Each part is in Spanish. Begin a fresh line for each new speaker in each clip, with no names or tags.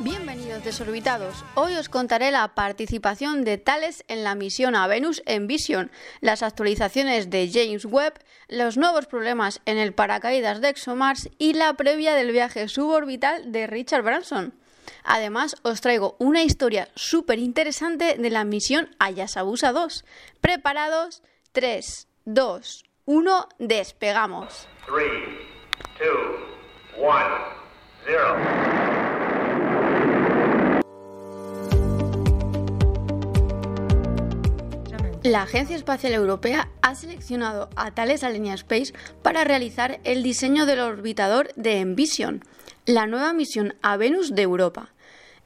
Bienvenidos desorbitados. Hoy os contaré la participación de Thales en la misión a Venus en Vision, las actualizaciones de James Webb, los nuevos problemas en el paracaídas de ExoMars y la previa del viaje suborbital de Richard Branson. Además, os traigo una historia súper interesante de la misión Ayasabusa 2. ¿Preparados? 3, 2, 1, despegamos. 3, 2, 1, 0. La Agencia Espacial Europea ha seleccionado a Thales Alenia Space para realizar el diseño del orbitador de Envision, la nueva misión a Venus de Europa.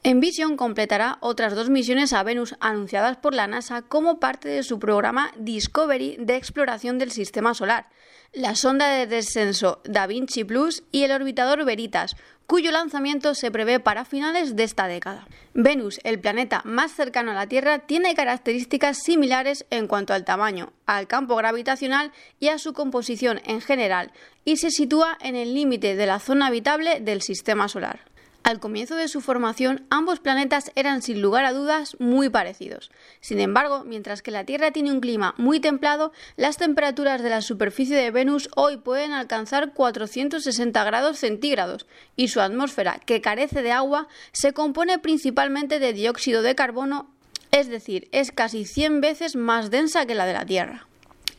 Envision completará otras dos misiones a Venus anunciadas por la NASA como parte de su programa Discovery de exploración del sistema solar, la sonda de descenso Da Vinci Plus y el orbitador Veritas, cuyo lanzamiento se prevé para finales de esta década. Venus, el planeta más cercano a la Tierra, tiene características similares en cuanto al tamaño, al campo gravitacional y a su composición en general, y se sitúa en el límite de la zona habitable del sistema solar. Al comienzo de su formación, ambos planetas eran sin lugar a dudas muy parecidos. Sin embargo, mientras que la Tierra tiene un clima muy templado, las temperaturas de la superficie de Venus hoy pueden alcanzar 460 grados centígrados y su atmósfera, que carece de agua, se compone principalmente de dióxido de carbono, es decir, es casi 100 veces más densa que la de la Tierra.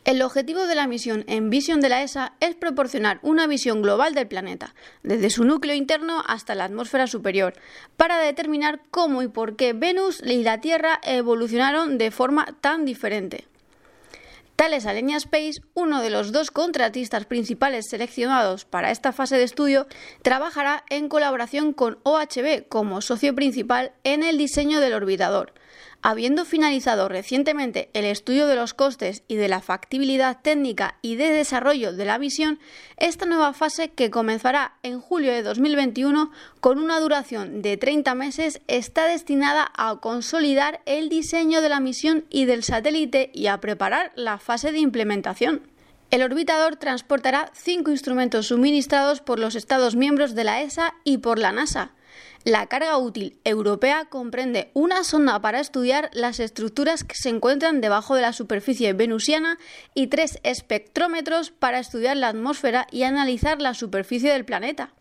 El objetivo de la misión Envision de la ESA es proporcionar una visión global del planeta, desde su núcleo interno hasta la atmósfera superior, para determinar cómo y por qué Venus y la Tierra evolucionaron de forma tan diferente. Thales Alenia Space, uno de los dos contratistas principales seleccionados para esta fase de estudio, trabajará en colaboración con OHB como socio principal en el diseño del orbitador, Habiendo finalizado recientemente el estudio de los costes y de la factibilidad técnica y de desarrollo de la misión, esta nueva fase, que comenzará en julio de 2021 con una duración de 30 meses, está destinada a consolidar el diseño de la misión y del satélite y a preparar la fase de implementación. El orbitador transportará cinco instrumentos suministrados por los Estados miembros de la ESA y por la NASA, la carga útil europea comprende una sonda para estudiar las estructuras que se encuentran debajo de la superficie venusiana y tres espectrómetros para estudiar la atmósfera y analizar la superficie del planeta.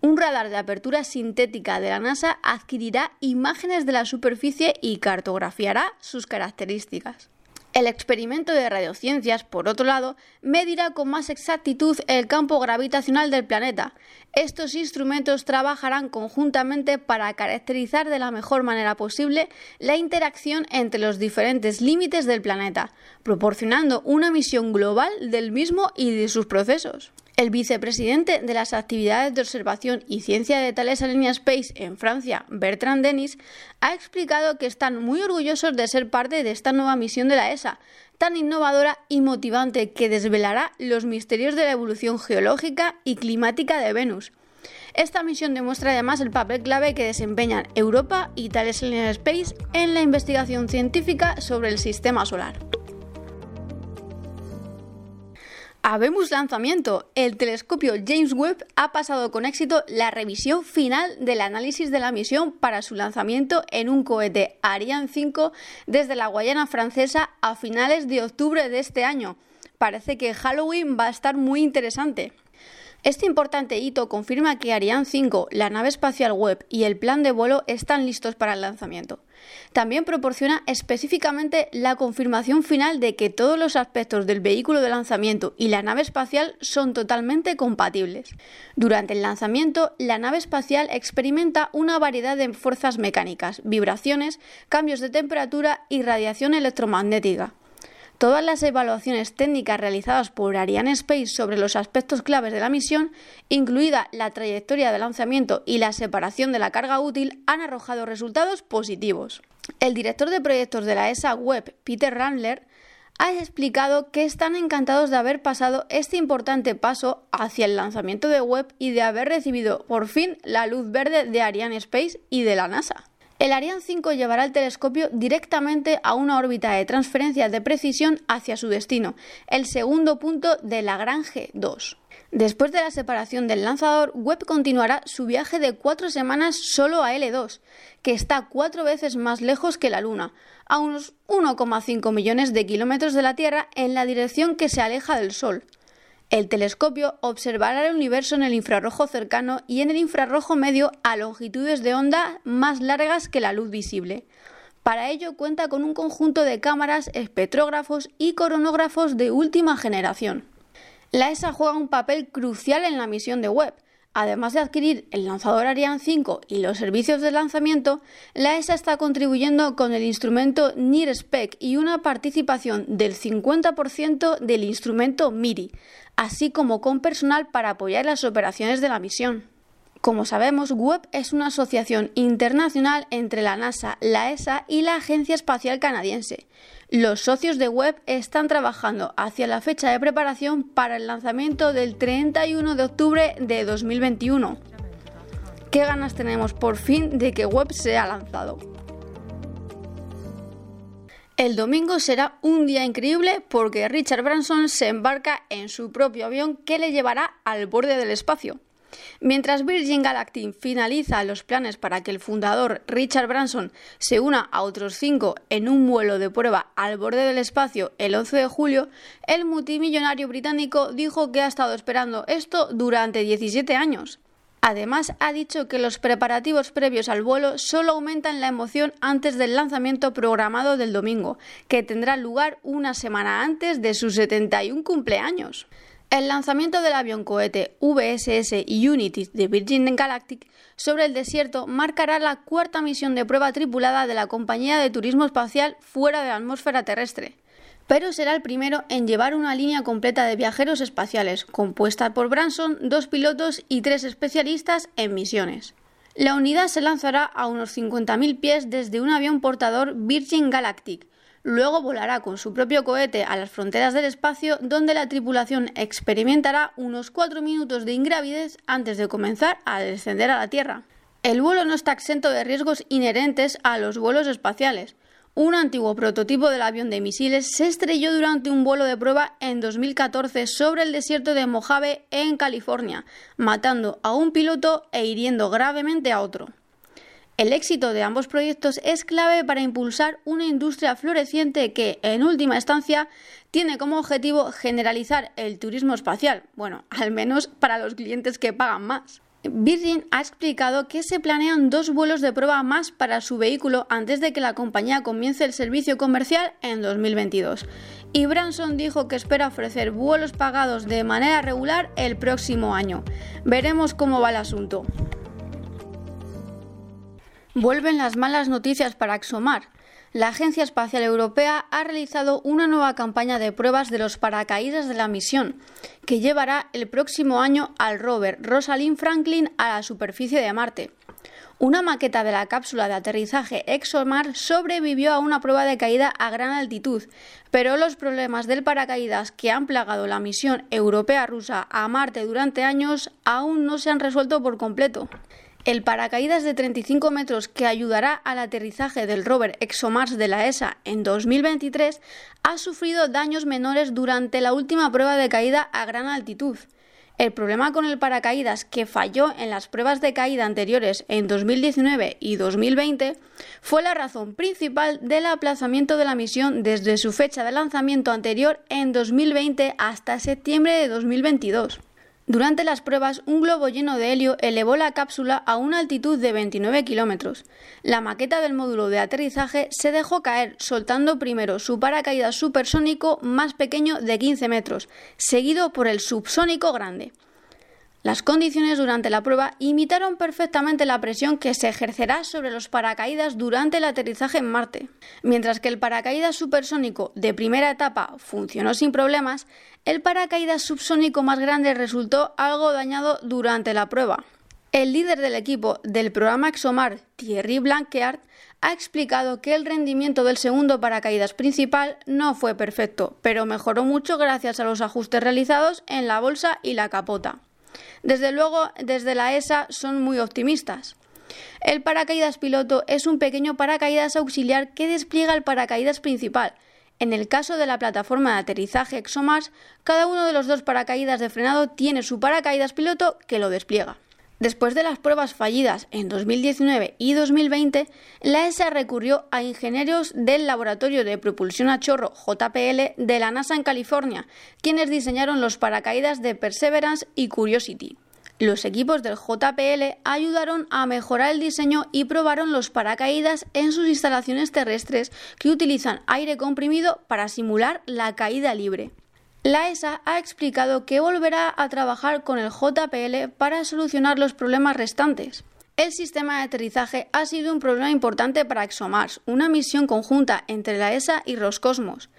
Un radar de apertura sintética de la NASA adquirirá imágenes de la superficie y cartografiará sus características. El experimento de radiociencias, por otro lado, medirá con más exactitud el campo gravitacional del planeta. Estos instrumentos trabajarán conjuntamente para caracterizar de la mejor manera posible la interacción entre los diferentes límites del planeta, proporcionando una visión global del mismo y de sus procesos. El vicepresidente de las actividades de observación y ciencia de Thales Alenia Space en Francia, Bertrand Denis, ha explicado que están muy orgullosos de ser parte de esta nueva misión de la ESA, tan innovadora y motivante que desvelará los misterios de la evolución geológica y climática de Venus. Esta misión demuestra además el papel clave que desempeñan Europa y Thales Alenia Space en la investigación científica sobre el sistema solar. Habemos lanzamiento. El telescopio James Webb ha pasado con éxito la revisión final del análisis de la misión para su lanzamiento en un cohete Ariane 5 desde la Guayana francesa a finales de octubre de este año. Parece que Halloween va a estar muy interesante. Este importante hito confirma que Ariane 5, la nave espacial web y el plan de vuelo están listos para el lanzamiento. También proporciona específicamente la confirmación final de que todos los aspectos del vehículo de lanzamiento y la nave espacial son totalmente compatibles. Durante el lanzamiento, la nave espacial experimenta una variedad de fuerzas mecánicas, vibraciones, cambios de temperatura y radiación electromagnética. Todas las evaluaciones técnicas realizadas por Ariane Space sobre los aspectos claves de la misión, incluida la trayectoria de lanzamiento y la separación de la carga útil, han arrojado resultados positivos. El director de proyectos de la ESA Web, Peter Randler, ha explicado que están encantados de haber pasado este importante paso hacia el lanzamiento de Web y de haber recibido por fin la luz verde de Ariane Space y de la NASA. El Ariane 5 llevará el telescopio directamente a una órbita de transferencia de precisión hacia su destino, el segundo punto de Lagrange 2. Después de la separación del lanzador, Webb continuará su viaje de cuatro semanas solo a L2, que está cuatro veces más lejos que la Luna, a unos 1,5 millones de kilómetros de la Tierra en la dirección que se aleja del Sol. El telescopio observará el universo en el infrarrojo cercano y en el infrarrojo medio a longitudes de onda más largas que la luz visible. Para ello cuenta con un conjunto de cámaras, espectrógrafos y coronógrafos de última generación. La ESA juega un papel crucial en la misión de Webb, Además de adquirir el lanzador Ariane 5 y los servicios de lanzamiento, la ESA está contribuyendo con el instrumento NIRSPEC y una participación del 50% del instrumento MIRI, así como con personal para apoyar las operaciones de la misión. Como sabemos, WEB es una asociación internacional entre la NASA, la ESA y la Agencia Espacial Canadiense. Los socios de Webb están trabajando hacia la fecha de preparación para el lanzamiento del 31 de octubre de 2021. ¿Qué ganas tenemos por fin de que Webb sea lanzado? El domingo será un día increíble porque Richard Branson se embarca en su propio avión que le llevará al borde del espacio. Mientras Virgin Galactic finaliza los planes para que el fundador Richard Branson se una a otros cinco en un vuelo de prueba al borde del espacio el 11 de julio, el multimillonario británico dijo que ha estado esperando esto durante 17 años. Además, ha dicho que los preparativos previos al vuelo solo aumentan la emoción antes del lanzamiento programado del domingo, que tendrá lugar una semana antes de sus 71 cumpleaños. El lanzamiento del avión cohete VSS Unity de Virgin Galactic sobre el desierto marcará la cuarta misión de prueba tripulada de la compañía de turismo espacial fuera de la atmósfera terrestre. Pero será el primero en llevar una línea completa de viajeros espaciales, compuesta por Branson, dos pilotos y tres especialistas en misiones. La unidad se lanzará a unos 50.000 pies desde un avión portador Virgin Galactic, Luego volará con su propio cohete a las fronteras del espacio, donde la tripulación experimentará unos cuatro minutos de ingravidez antes de comenzar a descender a la Tierra. El vuelo no está exento de riesgos inherentes a los vuelos espaciales. Un antiguo prototipo del avión de misiles se estrelló durante un vuelo de prueba en 2014 sobre el desierto de Mojave, en California, matando a un piloto e hiriendo gravemente a otro. El éxito de ambos proyectos es clave para impulsar una industria floreciente que, en última instancia, tiene como objetivo generalizar el turismo espacial, bueno, al menos para los clientes que pagan más. Virgin ha explicado que se planean dos vuelos de prueba más para su vehículo antes de que la compañía comience el servicio comercial en 2022. Y Branson dijo que espera ofrecer vuelos pagados de manera regular el próximo año. Veremos cómo va el asunto. Vuelven las malas noticias para Axomar. La Agencia Espacial Europea ha realizado una nueva campaña de pruebas de los paracaídas de la misión, que llevará el próximo año al rover Rosalind Franklin a la superficie de Marte. Una maqueta de la cápsula de aterrizaje ExoMar sobrevivió a una prueba de caída a gran altitud, pero los problemas del paracaídas que han plagado la misión europea rusa a Marte durante años aún no se han resuelto por completo. El paracaídas de 35 metros que ayudará al aterrizaje del rover ExoMars de la ESA en 2023 ha sufrido daños menores durante la última prueba de caída a gran altitud. El problema con el paracaídas que falló en las pruebas de caída anteriores en 2019 y 2020 fue la razón principal del aplazamiento de la misión desde su fecha de lanzamiento anterior en 2020 hasta septiembre de 2022. Durante las pruebas, un globo lleno de helio elevó la cápsula a una altitud de 29 kilómetros. La maqueta del módulo de aterrizaje se dejó caer, soltando primero su paracaídas supersónico más pequeño de 15 metros, seguido por el subsónico grande. Las condiciones durante la prueba imitaron perfectamente la presión que se ejercerá sobre los paracaídas durante el aterrizaje en Marte. Mientras que el paracaídas supersónico de primera etapa funcionó sin problemas, el paracaídas subsónico más grande resultó algo dañado durante la prueba. El líder del equipo del programa ExoMar, Thierry Blanqueart, ha explicado que el rendimiento del segundo paracaídas principal no fue perfecto, pero mejoró mucho gracias a los ajustes realizados en la bolsa y la capota. Desde luego, desde la ESA son muy optimistas. El paracaídas piloto es un pequeño paracaídas auxiliar que despliega el paracaídas principal. En el caso de la plataforma de aterrizaje ExoMars, cada uno de los dos paracaídas de frenado tiene su paracaídas piloto que lo despliega. Después de las pruebas fallidas en 2019 y 2020, la ESA recurrió a ingenieros del Laboratorio de Propulsión a Chorro JPL de la NASA en California, quienes diseñaron los paracaídas de Perseverance y Curiosity. Los equipos del JPL ayudaron a mejorar el diseño y probaron los paracaídas en sus instalaciones terrestres que utilizan aire comprimido para simular la caída libre. La ESA ha explicado que volverá a trabajar con el JPL para solucionar los problemas restantes. El sistema de aterrizaje ha sido un problema importante para ExoMars, una misión conjunta entre la ESA y Roscosmos.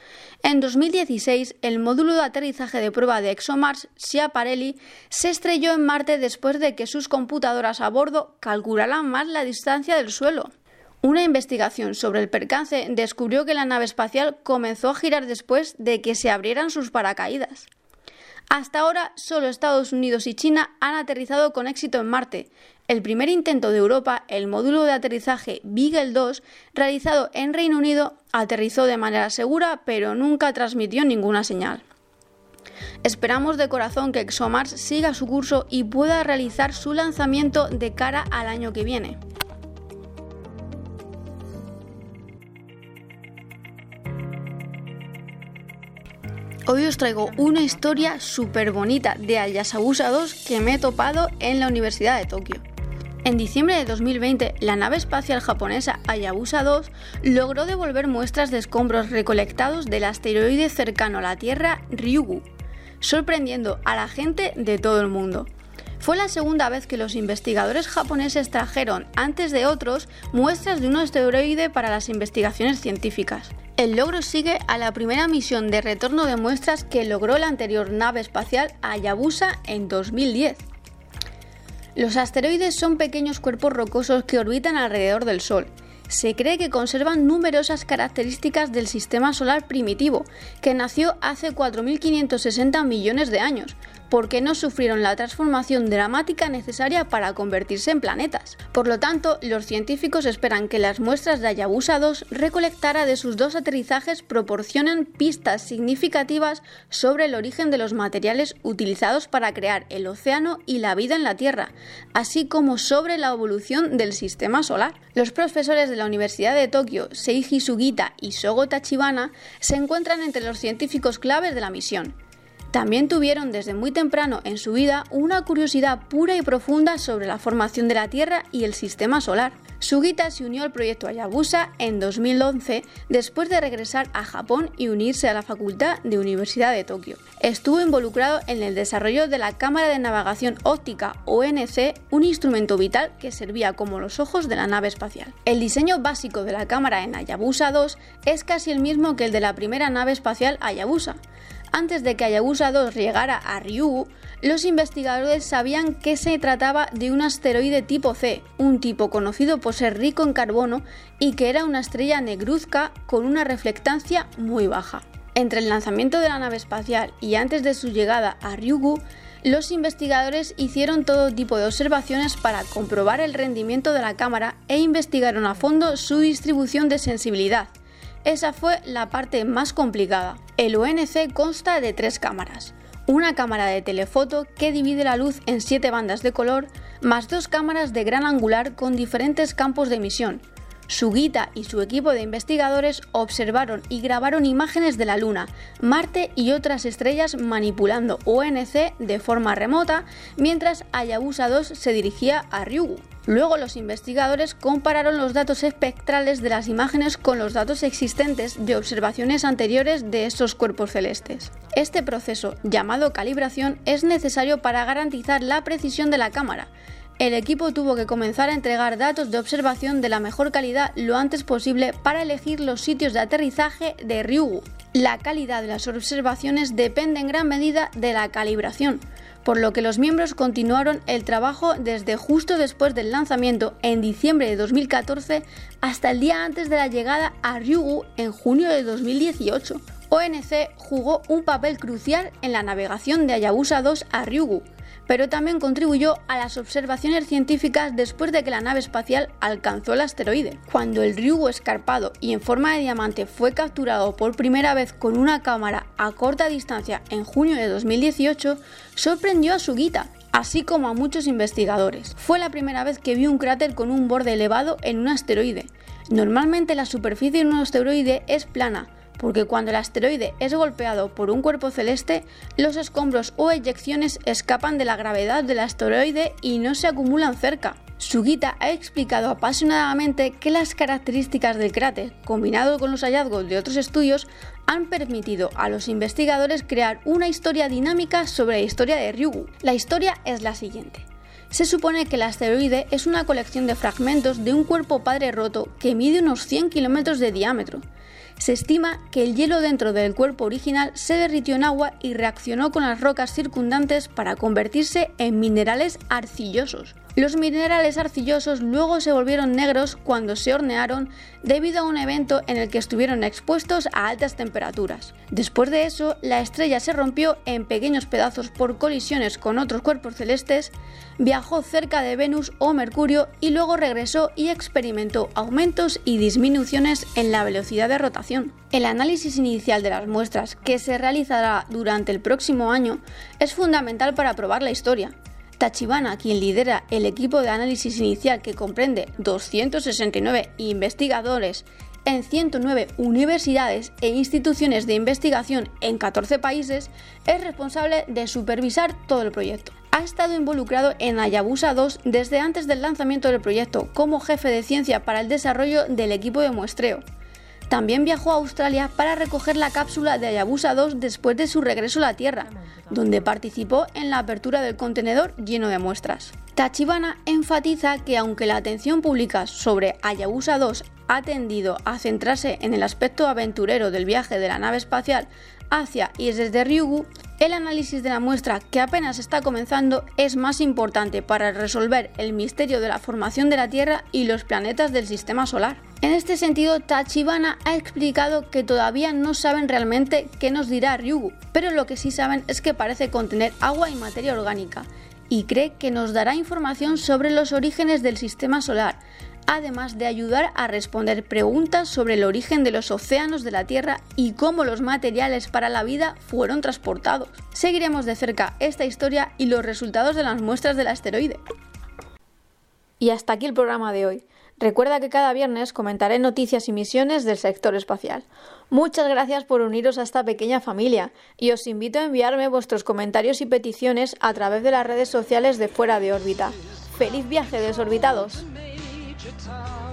En 2016, el módulo de aterrizaje de prueba de ExoMars, Schiaparelli, se estrelló en Marte después de que sus computadoras a bordo calcularan más la distancia del suelo. Una investigación sobre el percance descubrió que la nave espacial comenzó a girar después de que se abrieran sus paracaídas. Hasta ahora, solo Estados Unidos y China han aterrizado con éxito en Marte. El primer intento de Europa, el módulo de aterrizaje Beagle 2, realizado en Reino Unido, aterrizó de manera segura, pero nunca transmitió ninguna señal. Esperamos de corazón que ExoMars siga su curso y pueda realizar su lanzamiento de cara al año que viene. Hoy os traigo una historia súper bonita de Ayasabusa 2 que me he topado en la Universidad de Tokio. En diciembre de 2020, la nave espacial japonesa Hayabusa 2 logró devolver muestras de escombros recolectados del asteroide cercano a la Tierra Ryugu, sorprendiendo a la gente de todo el mundo. Fue la segunda vez que los investigadores japoneses trajeron, antes de otros, muestras de un asteroide para las investigaciones científicas. El logro sigue a la primera misión de retorno de muestras que logró la anterior nave espacial Hayabusa en 2010. Los asteroides son pequeños cuerpos rocosos que orbitan alrededor del Sol. Se cree que conservan numerosas características del sistema solar primitivo, que nació hace 4.560 millones de años, porque no sufrieron la transformación dramática necesaria para convertirse en planetas. Por lo tanto, los científicos esperan que las muestras de Hayabusa 2 recolectara de sus dos aterrizajes proporcionen pistas significativas sobre el origen de los materiales utilizados para crear el océano y la vida en la Tierra, así como sobre la evolución del sistema solar. Los profesores de la Universidad de Tokio, Seiji Sugita y Sogo Tachibana, se encuentran entre los científicos claves de la misión. También tuvieron desde muy temprano en su vida una curiosidad pura y profunda sobre la formación de la Tierra y el sistema solar. Sugita se unió al proyecto Hayabusa en 2011 después de regresar a Japón y unirse a la Facultad de Universidad de Tokio. Estuvo involucrado en el desarrollo de la Cámara de Navegación Óptica ONC, un instrumento vital que servía como los ojos de la nave espacial. El diseño básico de la cámara en Hayabusa 2 es casi el mismo que el de la primera nave espacial Hayabusa. Antes de que Hayabusa 2 llegara a Ryugu, los investigadores sabían que se trataba de un asteroide tipo C, un tipo conocido por ser rico en carbono y que era una estrella negruzca con una reflectancia muy baja. Entre el lanzamiento de la nave espacial y antes de su llegada a Ryugu, los investigadores hicieron todo tipo de observaciones para comprobar el rendimiento de la cámara e investigaron a fondo su distribución de sensibilidad, esa fue la parte más complicada. El ONC consta de tres cámaras. Una cámara de telefoto que divide la luz en siete bandas de color, más dos cámaras de gran angular con diferentes campos de emisión. Sugita y su equipo de investigadores observaron y grabaron imágenes de la Luna, Marte y otras estrellas manipulando ONC de forma remota, mientras Hayabusa 2 se dirigía a Ryugu. Luego los investigadores compararon los datos espectrales de las imágenes con los datos existentes de observaciones anteriores de estos cuerpos celestes. Este proceso, llamado calibración, es necesario para garantizar la precisión de la cámara. El equipo tuvo que comenzar a entregar datos de observación de la mejor calidad lo antes posible para elegir los sitios de aterrizaje de Ryugu. La calidad de las observaciones depende en gran medida de la calibración por lo que los miembros continuaron el trabajo desde justo después del lanzamiento en diciembre de 2014 hasta el día antes de la llegada a Ryugu en junio de 2018. ONC jugó un papel crucial en la navegación de Hayabusa 2 a Ryugu, pero también contribuyó a las observaciones científicas después de que la nave espacial alcanzó el asteroide. Cuando el Ryugu escarpado y en forma de diamante fue capturado por primera vez con una cámara a corta distancia en junio de 2018, sorprendió a Sugita, así como a muchos investigadores. Fue la primera vez que vio un cráter con un borde elevado en un asteroide. Normalmente la superficie de un asteroide es plana, porque cuando el asteroide es golpeado por un cuerpo celeste, los escombros o eyecciones escapan de la gravedad del asteroide y no se acumulan cerca. Sugita ha explicado apasionadamente que las características del cráter, combinado con los hallazgos de otros estudios, han permitido a los investigadores crear una historia dinámica sobre la historia de Ryugu. La historia es la siguiente. Se supone que el asteroide es una colección de fragmentos de un cuerpo padre roto que mide unos 100 kilómetros de diámetro. Se estima que el hielo dentro del cuerpo original se derritió en agua y reaccionó con las rocas circundantes para convertirse en minerales arcillosos. Los minerales arcillosos luego se volvieron negros cuando se hornearon debido a un evento en el que estuvieron expuestos a altas temperaturas. Después de eso, la estrella se rompió en pequeños pedazos por colisiones con otros cuerpos celestes, viajó cerca de Venus o Mercurio y luego regresó y experimentó aumentos y disminuciones en la velocidad de rotación. El análisis inicial de las muestras, que se realizará durante el próximo año, es fundamental para probar la historia. Tachibana, quien lidera el equipo de análisis inicial que comprende 269 investigadores en 109 universidades e instituciones de investigación en 14 países, es responsable de supervisar todo el proyecto. Ha estado involucrado en Hayabusa 2 desde antes del lanzamiento del proyecto como jefe de ciencia para el desarrollo del equipo de muestreo. También viajó a Australia para recoger la cápsula de Hayabusa 2 después de su regreso a la Tierra, donde participó en la apertura del contenedor lleno de muestras. Tachibana enfatiza que aunque la atención pública sobre Hayabusa 2 ha tendido a centrarse en el aspecto aventurero del viaje de la nave espacial hacia y desde Ryugu, el análisis de la muestra, que apenas está comenzando, es más importante para resolver el misterio de la formación de la Tierra y los planetas del sistema solar. En este sentido, Tachibana ha explicado que todavía no saben realmente qué nos dirá Ryugu, pero lo que sí saben es que parece contener agua y materia orgánica, y cree que nos dará información sobre los orígenes del sistema solar, además de ayudar a responder preguntas sobre el origen de los océanos de la Tierra y cómo los materiales para la vida fueron transportados. Seguiremos de cerca esta historia y los resultados de las muestras del asteroide. Y hasta aquí el programa de hoy. Recuerda que cada viernes comentaré noticias y misiones del sector espacial. Muchas gracias por uniros a esta pequeña familia y os invito a enviarme vuestros comentarios y peticiones a través de las redes sociales de Fuera de órbita. ¡Feliz viaje, desorbitados! Guitar.